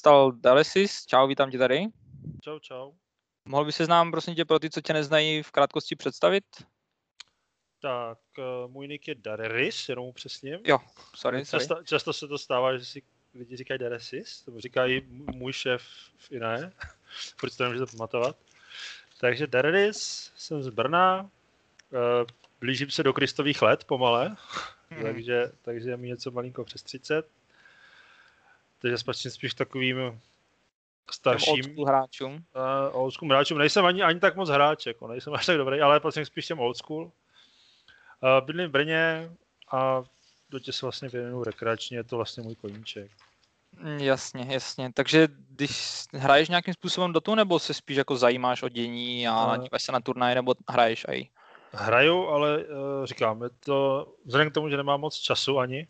stal Dalesis. Čau, vítám tě tady. Čau, čau. Mohl by se nám, prosím tě, pro ty, co tě neznají, v krátkosti představit? Tak, uh, můj nick je Dareris, jenom upřesním. Jo, sorry, sorry. Často, často se to stává, že si lidi říkají Daresis, to říkají můj šéf v Iné, proč to nemůžete pamatovat. Takže Dareris, jsem z Brna, uh, blížím se do Kristových let pomale, mm. takže, takže je mi něco malinko přes 30. Takže spatřím spíš takovým starším old hráčům. Uh, old school hráčům. Nejsem ani, ani tak moc hráček, jako nejsem až tak dobrý, ale patřím spíš těm old school. Uh, bydlím v Brně a do tě se vlastně věnuju rekreačně, je to vlastně můj koníček. Mm, jasně, jasně. Takže když hraješ nějakým způsobem do tu, nebo se spíš jako zajímáš o dění a uh, díváš se na turnaj, nebo hraješ aj? Hraju, ale uh, říkám, je to vzhledem k tomu, že nemám moc času ani,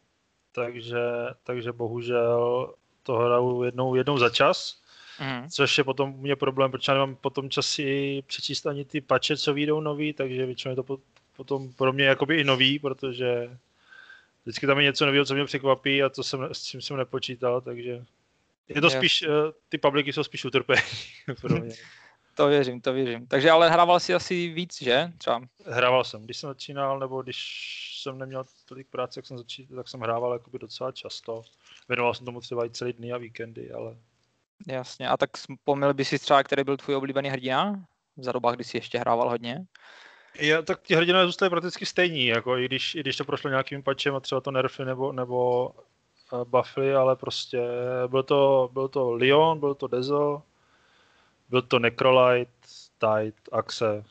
takže, takže bohužel to hraju jednou, jednou za čas, mm. což je potom mě problém, protože já nemám potom čas si přečíst ani ty pače, co vyjdou nový, takže většinou je to potom pro mě jakoby i nový, protože vždycky tam je něco nového, co mě překvapí a to jsem, s čím jsem nepočítal, takže je to yes. spíš, eh, ty publiky jsou spíš utrpení pro mě. to věřím, to věřím. Takže ale hrával jsi asi víc, že? Třeba. Hrával jsem, když jsem začínal, nebo když jsem neměl tolik práce, jak jsem začínal, tak jsem hrával jakoby docela často. Věnoval jsem tomu třeba i celý dny a víkendy, ale... Jasně, a tak vzpomněl by si třeba, který byl tvůj oblíbený hrdina? Za dobách, kdy jsi ještě hrával hodně? Já, tak ti hrdinové zůstaly prakticky stejní, jako i když, i když to prošlo nějakým patchem a třeba to nerfy nebo, nebo uh, buffy, ale prostě byl to, byl to Leon, byl to Dezo, byl to Necrolite, Tide, Axe,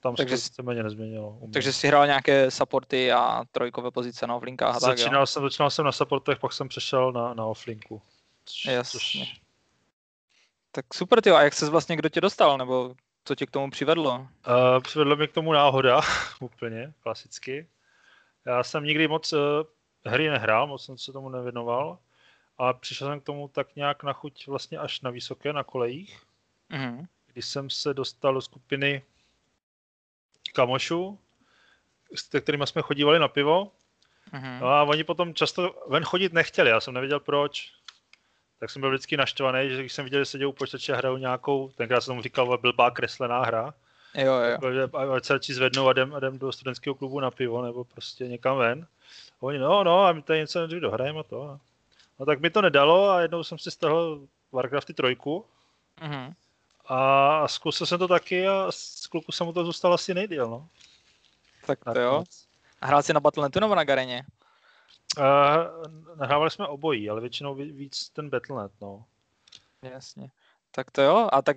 tam takže se to méně nezměnilo. Uměl. Takže jsi hrál nějaké supporty a trojkové pozice no, v linkách a začínal tak, jsem, začínal jsem na supportech, pak jsem přešel na, na offlinku. Jasně. Což... Tak super, ty, a jak se vlastně kdo tě dostal, nebo co tě k tomu přivedlo? Uh, přivedlo mě k tomu náhoda, úplně, klasicky. Já jsem nikdy moc uh, hry nehrál, moc jsem se tomu nevěnoval. A přišel jsem k tomu tak nějak na chuť vlastně až na vysoké, na kolejích. Mm-hmm. Když jsem se dostal do skupiny kamošů, s kterými jsme chodívali na pivo. Mm-hmm. No a oni potom často ven chodit nechtěli, já jsem nevěděl proč. Tak jsem byl vždycky naštvaný, že když jsem viděl, že seděl u počítače a hrajou nějakou, tenkrát jsem tomu říkal, blbá kreslená hra. Jo, jo. Ať se radši zvednou a jdem, a jdem do studentského klubu na pivo, nebo prostě někam ven. A oni, no, no, a my tady něco dohrajeme a to. No tak mi to nedalo a jednou jsem si stahl Warcrafty trojku. Mm-hmm. A zkusil jsem to taky a z kluku jsem mu to zůstal asi nejdíl, no. Tak to jo. A hrál jsi na Battle.netu nebo na Gareně? Uh, nahrávali jsme obojí, ale většinou víc ten Battle.net, no. Jasně. Tak to jo. A tak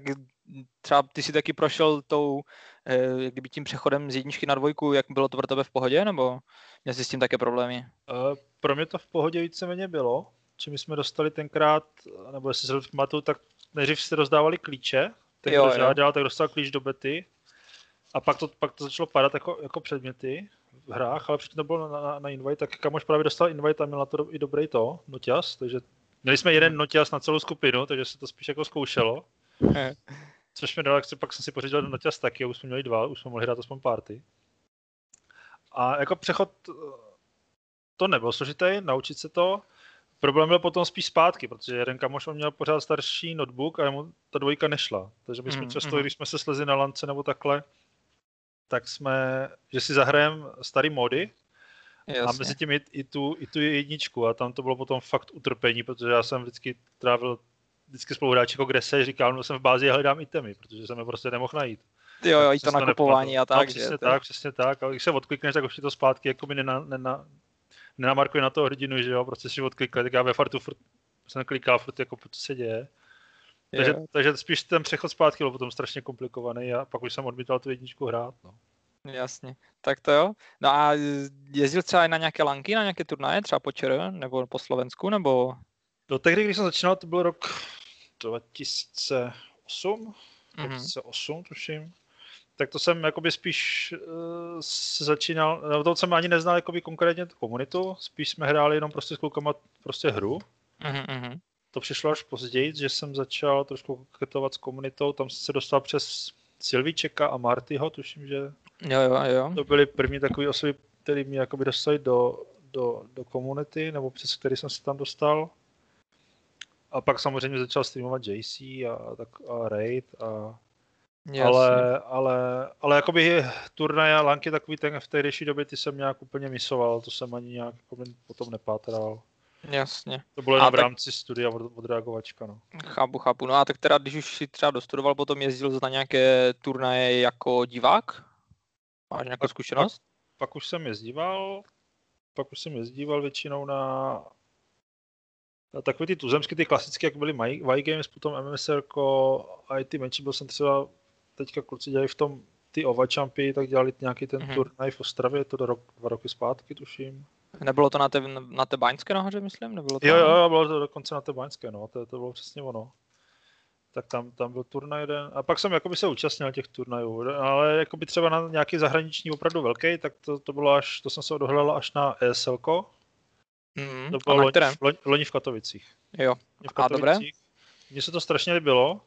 třeba ty si taky prošel tou, eh, jak kdyby tím přechodem z jedničky na dvojku, jak bylo to pro tebe v pohodě, nebo měl jsi s tím také problémy? Uh, pro mě to v pohodě víceméně bylo. Či my jsme dostali tenkrát, nebo jestli se pamatuju, tak nejdřív se rozdávali klíče, ten, jo, kdo žádal, tak dostal klíč do bety a pak to, pak to začalo padat jako, jako předměty v hrách, ale předtím to bylo na, na, na invite, tak kamož právě dostal invite a měl na to i dobrý to, noťas, takže měli jsme jeden noťas na celou skupinu, takže se to spíš jako zkoušelo. Což mi dalo, pak jsem si pořídil noťas taky, už jsme měli dva, už jsme mohli hrát aspoň party. A jako přechod to nebyl složitý, naučit se to, Problém byl potom spíš zpátky, protože jeden kamoš on měl pořád starší notebook a mu ta dvojka nešla. Takže my jsme mm, často, mm. když jsme se slezli na lance nebo takhle, tak jsme, že si zahrajeme starý mody Jasně. a mezi tím i, i, tu, i tu jedničku a tam to bylo potom fakt utrpení, protože já jsem vždycky trávil vždycky spoluhráč jako kde se, říkal, no jsem v bázi a hledám itemy, protože jsem je prostě nemohl najít. Jo, jo, i to nakupování a tak. No, přesně že? tak, přesně tak. A když se odklikneš, tak už to zpátky jako by nena, nena, nenamarkuje na to hrdinu, že jo, prostě si odklikli, tak já ve fartu furt jsem klikal furt jako, co se děje. Takže, yeah. takže spíš ten přechod zpátky byl potom strašně komplikovaný a pak už jsem odmítal tu jedničku hrát, no. Jasně, tak to jo. No a jezdil třeba i na nějaké lanky, na nějaké turnaje, třeba po ČR, nebo po Slovensku, nebo? Do tehdy, když jsem začínal, to byl rok 2008, mm-hmm. 2008 tuším tak to jsem jakoby spíš uh, začínal, no to jsem ani neznal jakoby konkrétně tu komunitu, spíš jsme hráli jenom prostě s klukama prostě hru. Mm-hmm. To přišlo až později, že jsem začal trošku koketovat s komunitou, tam jsem se dostal přes Silvíčeka a Martyho, tuším, že jo, jo, jo. to byly první takové osoby, které mě jakoby dostali do, do, do komunity, nebo přes který jsem se tam dostal. a pak samozřejmě začal streamovat JC a, tak, a Raid a ale, ale, ale jakoby turnaje a lanky takový ten v tehdejší době ty jsem nějak úplně misoval, to jsem ani nějak jako potom nepátral. Jasně. To bylo jenom v rámci tak... studia od, odreagovačka, no. Chápu, chápu. No a tak teda, když už si třeba dostudoval, potom jezdil na nějaké turnaje jako divák? Máš nějakou zkušenost? Pak, pak už jsem jezdíval, pak už jsem jezdíval většinou na, na takový ty tuzemské, ty klasické, jak byly My, Games, potom MMSR, a i ty menší, byl jsem třeba teďka kluci dělají v tom ty OVA Champy, tak dělali nějaký ten mm-hmm. turnaj v Ostravě, to do rok, dva roky zpátky, tuším. Nebylo to na té, na té Baňské nahoře, myslím? Nebylo to jo, jo, jo, bylo to dokonce na té Baňské, no, to, to bylo přesně ono. Tak tam, tam byl turnaj jeden. A pak jsem jakoby se účastnil těch turnajů, ale jakoby třeba na nějaký zahraniční opravdu velký, tak to, to bylo až, to jsem se odohrál až na ESL. Mm, to bylo loni, loni, loni, v Katovicích. Jo, v Katovicích. a dobré? Mně se to strašně líbilo,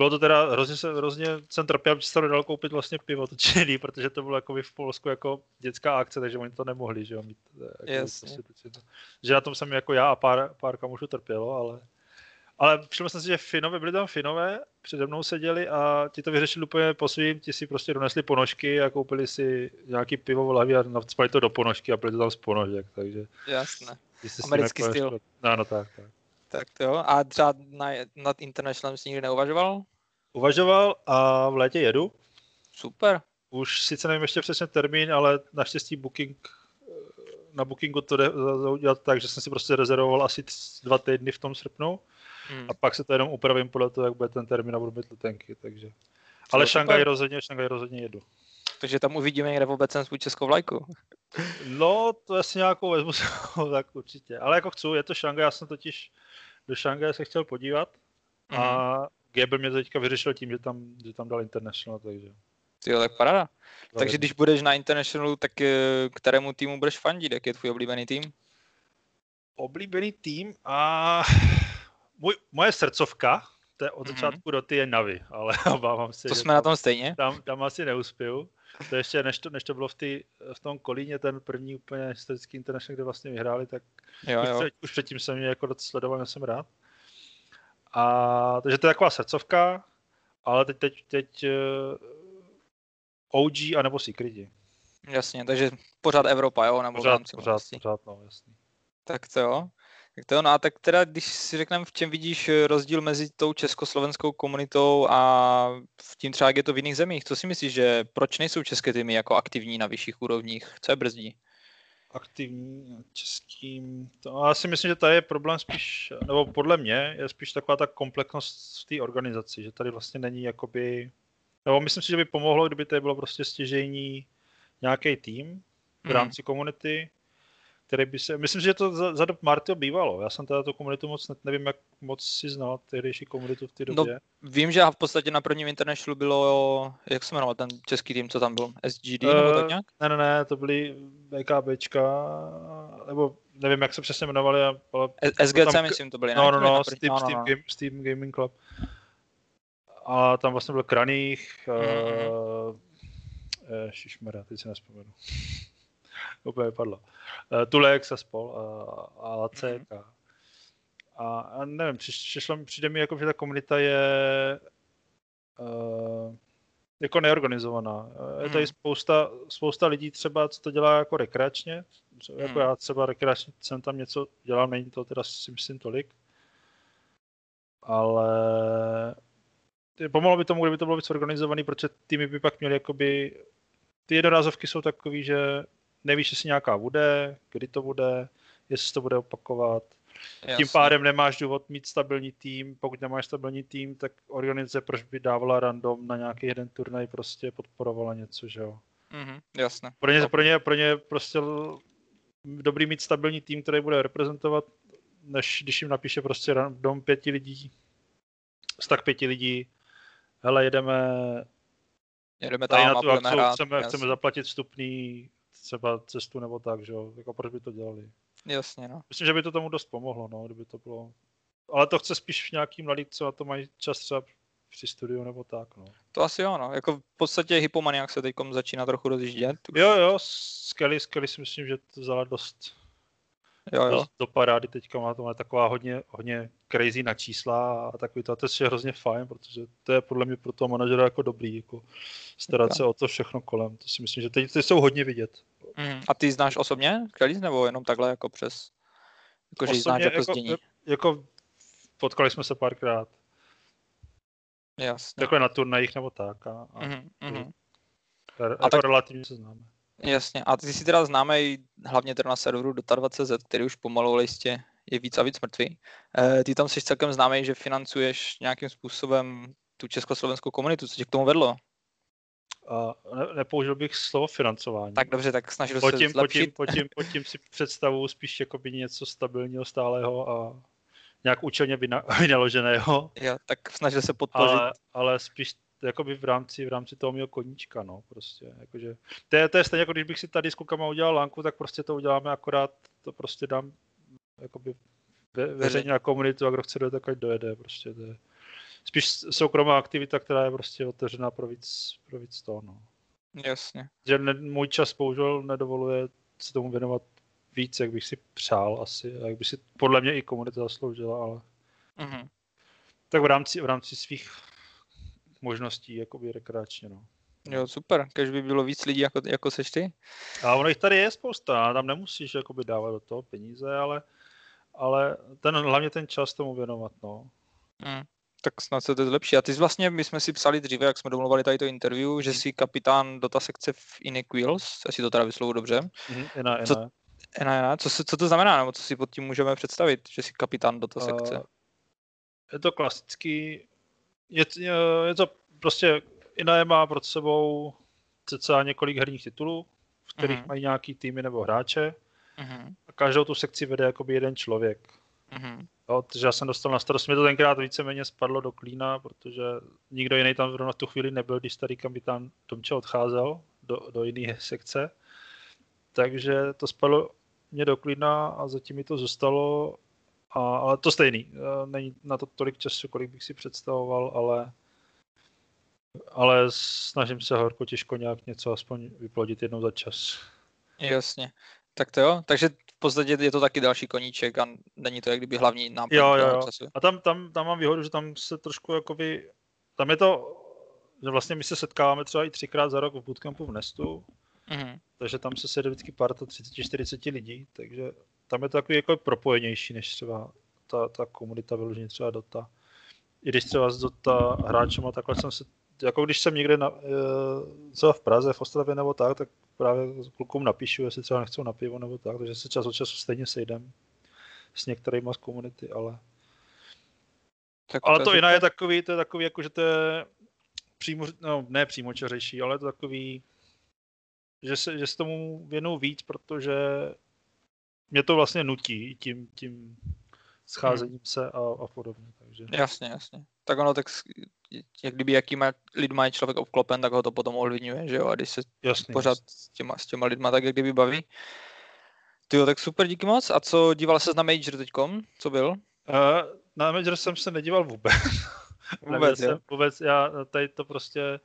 bylo to teda, hrozně, se, hrozně jsem trpěl, že se nedal koupit vlastně pivo točený, protože to bylo jako v Polsku jako dětská akce, takže oni to nemohli, že jo, mít. Eh, jako Prostě, že na tom jsem jako já a pár, pár kamušů trpělo, ale ale všiml jsem si, že Finové, byli tam Finové, přede mnou seděli a ti to vyřešili úplně po svým, ti si prostě donesli ponožky a koupili si nějaký pivo v lahvi a nacpali to do ponožky a byli to tam z ponožek, takže... Jasné. Americký jako styl. No, no tak, tak. Tak to jo. A třeba na, nad Internationalem si nikdy neuvažoval? Uvažoval a v létě jedu. Super. Už sice nevím ještě přesně termín, ale naštěstí booking na bookingu to jde udělat tak, že jsem si prostě rezervoval asi dva týdny v tom srpnu hmm. a pak se to jenom upravím podle toho, jak bude ten termín a budu mít letenky, takže. Ale Šangaj rozhodně, Šangaj rozhodně jedu. Takže tam uvidíme někde vůbec svůj českou vlajku. No, to asi nějakou vezmu, tak určitě. Ale jako chci, je to Šangaj, já jsem totiž do Šangaje se chtěl podívat mm-hmm. a mhm. Gable mě to teďka vyřešil tím, že tam, že tam dal International, takže... Jo, tak parada. Takže když budeš na Internationalu, tak eh, kterému týmu budeš fandit? Jak je tvůj oblíbený tým? Oblíbený tým a můj, moje srdcovka, to je od mhm. začátku mm-hmm. do ty je Navi, ale obávám se, To jsme tam, na tom stejně? Tam, tam asi neuspěju. To ještě, než to, než to bylo v, tý, v tom Kolíně, ten první úplně historický international, kde vlastně vyhráli, tak jo, jo. Už, před, už předtím jsem mě jako sledoval, jsem rád. A, takže to je taková srdcovka, ale teď, teď, teď uh, OG anebo Secreti. Jasně, takže pořád Evropa, jo? Nebo pořád, pořád, pořád, no, jasný. Tak to jo. Tak to no a tak teda, když si řekneme, v čem vidíš eh, rozdíl mezi tou československou komunitou a v tím třeba, jak je to v jiných zemích, co si myslíš, že proč nejsou české týmy jako aktivní na vyšších úrovních? Co je brzdí? Aktivní českým, to já si myslím, že tady je problém spíš, nebo podle mě je spíš taková ta komplexnost v té organizaci, že tady vlastně není jakoby, nebo myslím si, že by pomohlo, kdyby tady bylo prostě stěžejní nějaký tým v mhm. rámci mm. Který by se, myslím, že to za, za dob Martyho bývalo. Já jsem teda tu komunitu moc nevím, jak moc si znal tehdejší komunitu v té no, době. No, vím, že v podstatě na prvním International bylo, jak se jmenoval ten český tým, co tam byl? SGD uh, nebo tak nějak? Ne, ne, ne, to byly BKBčka, nebo nevím, jak se přesně jmenovali, ale... SGC, tam, myslím, to byly, No, no, no, Steam, no, no, no. Game, Steam Gaming Club. A tam vlastně byl Kraných, mm-hmm. uh, Šišmera, teď si nespomenu úplně vypadlo. Uh, Tulex a spol a, a Lacek mm-hmm. a, a, nevím, přišlo, přijde mi jako, že ta komunita je uh, jako neorganizovaná. Je tady mm. spousta, spousta lidí třeba, co to dělá jako rekreačně, jako mm. já třeba rekreačně jsem tam něco dělám, není to teda si myslím tolik, ale pomohlo by tomu, kdyby to bylo víc organizovaný, protože týmy by pak měly jakoby, ty jednorázovky jsou takový, že nevíš, jestli nějaká bude, kdy to bude, jestli to bude opakovat. Jasně. Tím pádem nemáš důvod mít stabilní tým, pokud nemáš stabilní tým, tak organizace proč by dávala random na nějaký jeden turnaj prostě podporovala něco, že jo. Mm-hmm, jasně. Pro ně, pro, ně, pro ně prostě dobrý mít stabilní tým, který bude reprezentovat, než když jim napíše prostě random pěti lidí, tak pěti lidí, hele, jedeme, jedeme tam na tu akci, chceme, chceme zaplatit vstupný třeba cestu nebo tak, že jo, jako proč by to dělali. Jasně, no. Myslím, že by to tomu dost pomohlo, no, kdyby to bylo. Ale to chce spíš v nějakým mladý, co na to mají čas třeba při studiu nebo tak, no. To asi jo, no. Jako v podstatě Hypomaniak se teď začíná trochu rozjíždět. Jo, jo, Skelly, Skelly si myslím, že to vzala dost, Jo, jo. Do parády teďka má to má taková hodně, hodně crazy na čísla a takový to, a to je hrozně fajn, protože to je podle mě pro toho manažera jako dobrý, jako starat se o to všechno kolem. To si myslím, že teď ty jsou hodně vidět. Mm. A ty znáš osobně Kelly, nebo jenom takhle jako přes, jako že znáš jako, jako zdění? Jako potkali jsme se párkrát. Jasně. Takhle na turnajích nebo tak. A, a, mm-hmm. a, a jako tak... relativně se známe. Jasně. A ty si teda známý hlavně teda na serveru Dota2.cz, který už pomalu listě je víc a víc mrtvý. E, ty tam jsi celkem známý, že financuješ nějakým způsobem tu československou komunitu. Co tě k tomu vedlo? A ne, nepoužil bych slovo financování. Tak dobře, tak snažil pod se zlepšit. Pod tím, pod, tím, pod tím si představu spíš jakoby něco stabilního, stálého a nějak účelně vynaloženého. Jo, tak snažil se podpořit. Ale, ale spíš jakoby v rámci, v rámci toho mého koníčka, no, prostě, jakože, to je, to je stejně jako když bych si tady s klukama udělal lanku, tak prostě to uděláme akorát, to prostě dám, jakoby ve, veřejně na komunitu a kdo chce dojet, tak ať dojede, prostě to je spíš soukromá aktivita, která je prostě otevřená pro víc, pro víc toho, no. Jasně. Že ne, můj čas bohužel nedovoluje se tomu věnovat víc, jak bych si přál asi, jak by si podle mě i komunita zasloužila, ale mm-hmm. tak v rámci, v rámci svých možností jakoby rekreačně. No. Jo, super, když by bylo víc lidí jako, jako seš ty. A ono jich tady je spousta, tam nemusíš jakoby dávat do toho peníze, ale, ale ten, hlavně ten čas tomu věnovat, no. Mm, tak snad se to zlepší. A ty jsi vlastně, my jsme si psali dříve, jak jsme domluvali tady to interview, že jsi kapitán Dota sekce v Inequils, asi to teda vyslovu dobře. Mm, ena, ena. Co, ena, ena. Co, co to znamená, nebo co si pod tím můžeme představit, že jsi kapitán Dota sekce? Uh, je to klasický je, je to prostě Inae má pod sebou cca několik herních titulů, v kterých uh-huh. mají nějaký týmy nebo hráče uh-huh. a každou tu sekci vede jakoby jeden člověk. Uh-huh. Jo, takže já jsem dostal na starost, mě to tenkrát víceméně spadlo do klína, protože nikdo jiný tam zrovna v tu chvíli nebyl, když starý kapitán Tomče odcházel do, do jiné sekce. Takže to spadlo mě do klína a zatím mi to zůstalo a, ale to stejný. E, není na to tolik času, kolik bych si představoval, ale ale snažím se horko těžko nějak něco aspoň vyplodit jednou za čas. Jasně. Tak to jo. Takže v podstatě je to taky další koníček a není to jak kdyby hlavní náplň jo, jo, jo. času. A tam, tam, tam mám výhodu, že tam se trošku jakoby, tam je to, že vlastně my se setkáváme třeba i třikrát za rok v bootcampu v Nestu, mm-hmm. takže tam se sede vždycky parta 30-40 lidí, takže tam je to takový jako propojenější, než třeba ta, ta komunita vyloženě třeba Dota. I když třeba s Dota hráčema takhle jsem se, jako když jsem někde na, e, třeba v Praze, v Ostravě nebo tak, tak právě klukům napíšu, jestli třeba nechcou na pivo nebo tak, takže se čas od času stejně sejdem s některými z komunity, ale tak ale to, jiná je takový, to je takový, jako že to je přímo, no ne přímočařejší, ale to takový, že se, že se tomu věnou víc, protože mě to vlastně nutí tím, tím scházením hmm. se a, a podobně. Takže. Jasně, jasně. Tak ono tak, jak kdyby jakýma lidma je člověk obklopen, tak ho to potom ovlivňuje, že jo? A když se jasný, pořád jasný. S, těma, s těma lidma tak jak kdyby baví. Ty jo, tak super, díky moc. A co, díval se na Major teďkom? Co byl? Uh, na Major jsem se nedíval vůbec. vůbec, jsem, vůbec, já tady to prostě,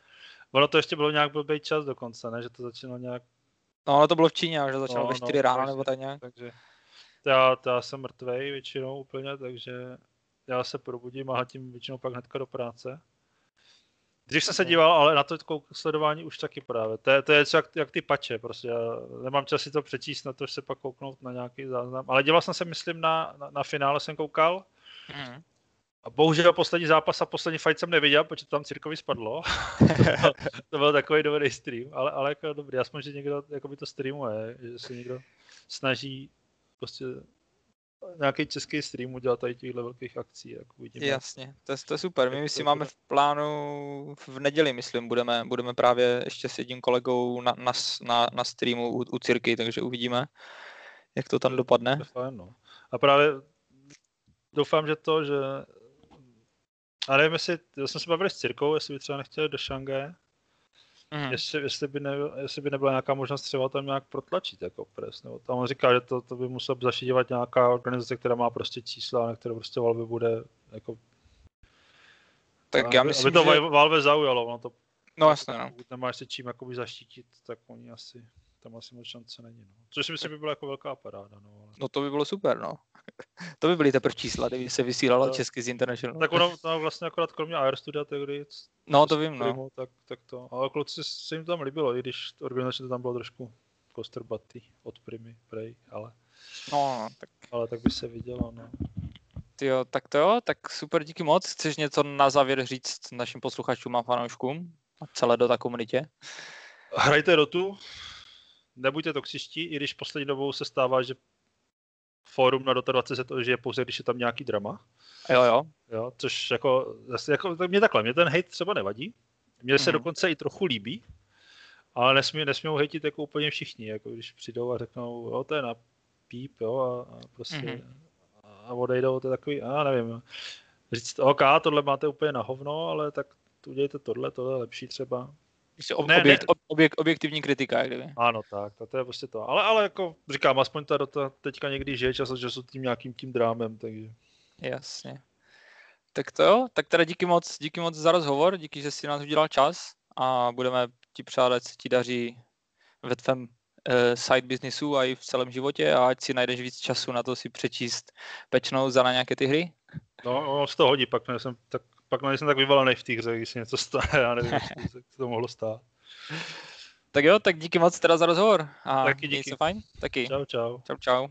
ono to ještě bylo nějak blbý čas dokonce, ne? Že to začalo nějak No, ale to bylo v Číně, že začalo no, ve 4 no, ráno nebo tak nějak. Takže já, já jsem mrtvej většinou úplně, takže já se probudím a tím většinou pak hnedka do práce. Dřív jsem se díval, ale na to sledování už taky právě. To je, to je jak, jak ty pače, prostě já nemám čas si to přečíst, na to se pak kouknout na nějaký záznam. Ale díval jsem se, myslím, na, na, na finále jsem koukal. Mm. A bohužel poslední zápas a poslední fight jsem neviděl, protože to tam Cirkovi spadlo. to, to, byl takový dobrý stream, ale, ale jako dobrý, aspoň, že někdo jako by to streamuje, že se někdo snaží prostě nějaký český stream udělat tady těchto velkých akcí. Jako uvidíme. Jasně, to je, to je super. My si máme v plánu v neděli, myslím, budeme, budeme právě ještě s jedním kolegou na, na, na, na streamu u, u Cirky, takže uvidíme, jak to tam dopadne. To fajn, no. A právě doufám, že to, že a nevím, jestli, já jsem se bavil s Cirkou, jestli by třeba nechtěli do Šangaje. Mm. Jestli, jestli, by ne, jestli by nebyla nějaká možnost třeba tam nějak protlačit jako pres. Nebo tam on říká, že to, to by musel zašívat nějaká organizace, která má prostě čísla, na které prostě Valve bude jako... Tak já myslím, aby to že... Valve zaujalo, ono to... No jasně, no. Pokud nemáš se čím jakoby zaštítit, tak oni asi tam asi moc šance není. No. Což si myslím, by byla jako velká paráda. No, ale... no to by bylo super, no. to by byly teprve čísla, kdyby se vysílalo no, česky z International. Tak ono to vlastně akorát kromě Air Studia tehdy, no to vím, no. tak, tak to. Ale kluci se jim tam líbilo, i když organizačně to tam bylo trošku kostrbatý od Primy, prej, ale... No, tak... Ale tak by se vidělo, no. Jo, tak to jo, tak super, díky moc. Chceš něco na závěr říct našim posluchačům a fanouškům a celé do ta komunitě? Hrajte Dotu, nebuďte toxičtí, i když poslední dobou se stává, že fórum na Dota 20 je pouze, když je tam nějaký drama. Jo, jo. jo což jako, zase jako, tak mě takhle, mě ten hate třeba nevadí. Mně se mm. dokonce i trochu líbí, ale nesmí, nesmí hejtit jako úplně všichni, jako když přijdou a řeknou, jo, to je na píp, jo, a, a prostě mm a odejdou, to je takový, a nevím, říct, OK, tohle máte úplně na hovno, ale tak udějte tohle, tohle je lepší třeba. Prostě ob, ne, objekt, ne. Objekt, objektivní kritika, kdyby. Ano, tak, to, to je prostě to. Ale, ale jako říkám, aspoň ta dota teďka někdy žije čas od času tím nějakým tím drámem, takže. Jasně. Tak to jo, tak teda díky moc, díky moc za rozhovor, díky, že jsi nás udělal čas a budeme ti přát, ať se ti daří ve tvém uh, side businessu a i v celém životě a ať si najdeš víc času na to si přečíst pečnou za na nějaké ty hry. No, no z toho hodí, pak nejsem tak, pak nejsem tak vyvalený v té hře, když se něco stane, já nevím, co to mohlo stát. Tak jo, tak díky moc teda za rozhovor. A Taky díky. Se fajn. Taky. Čau, čau. Čau, čau.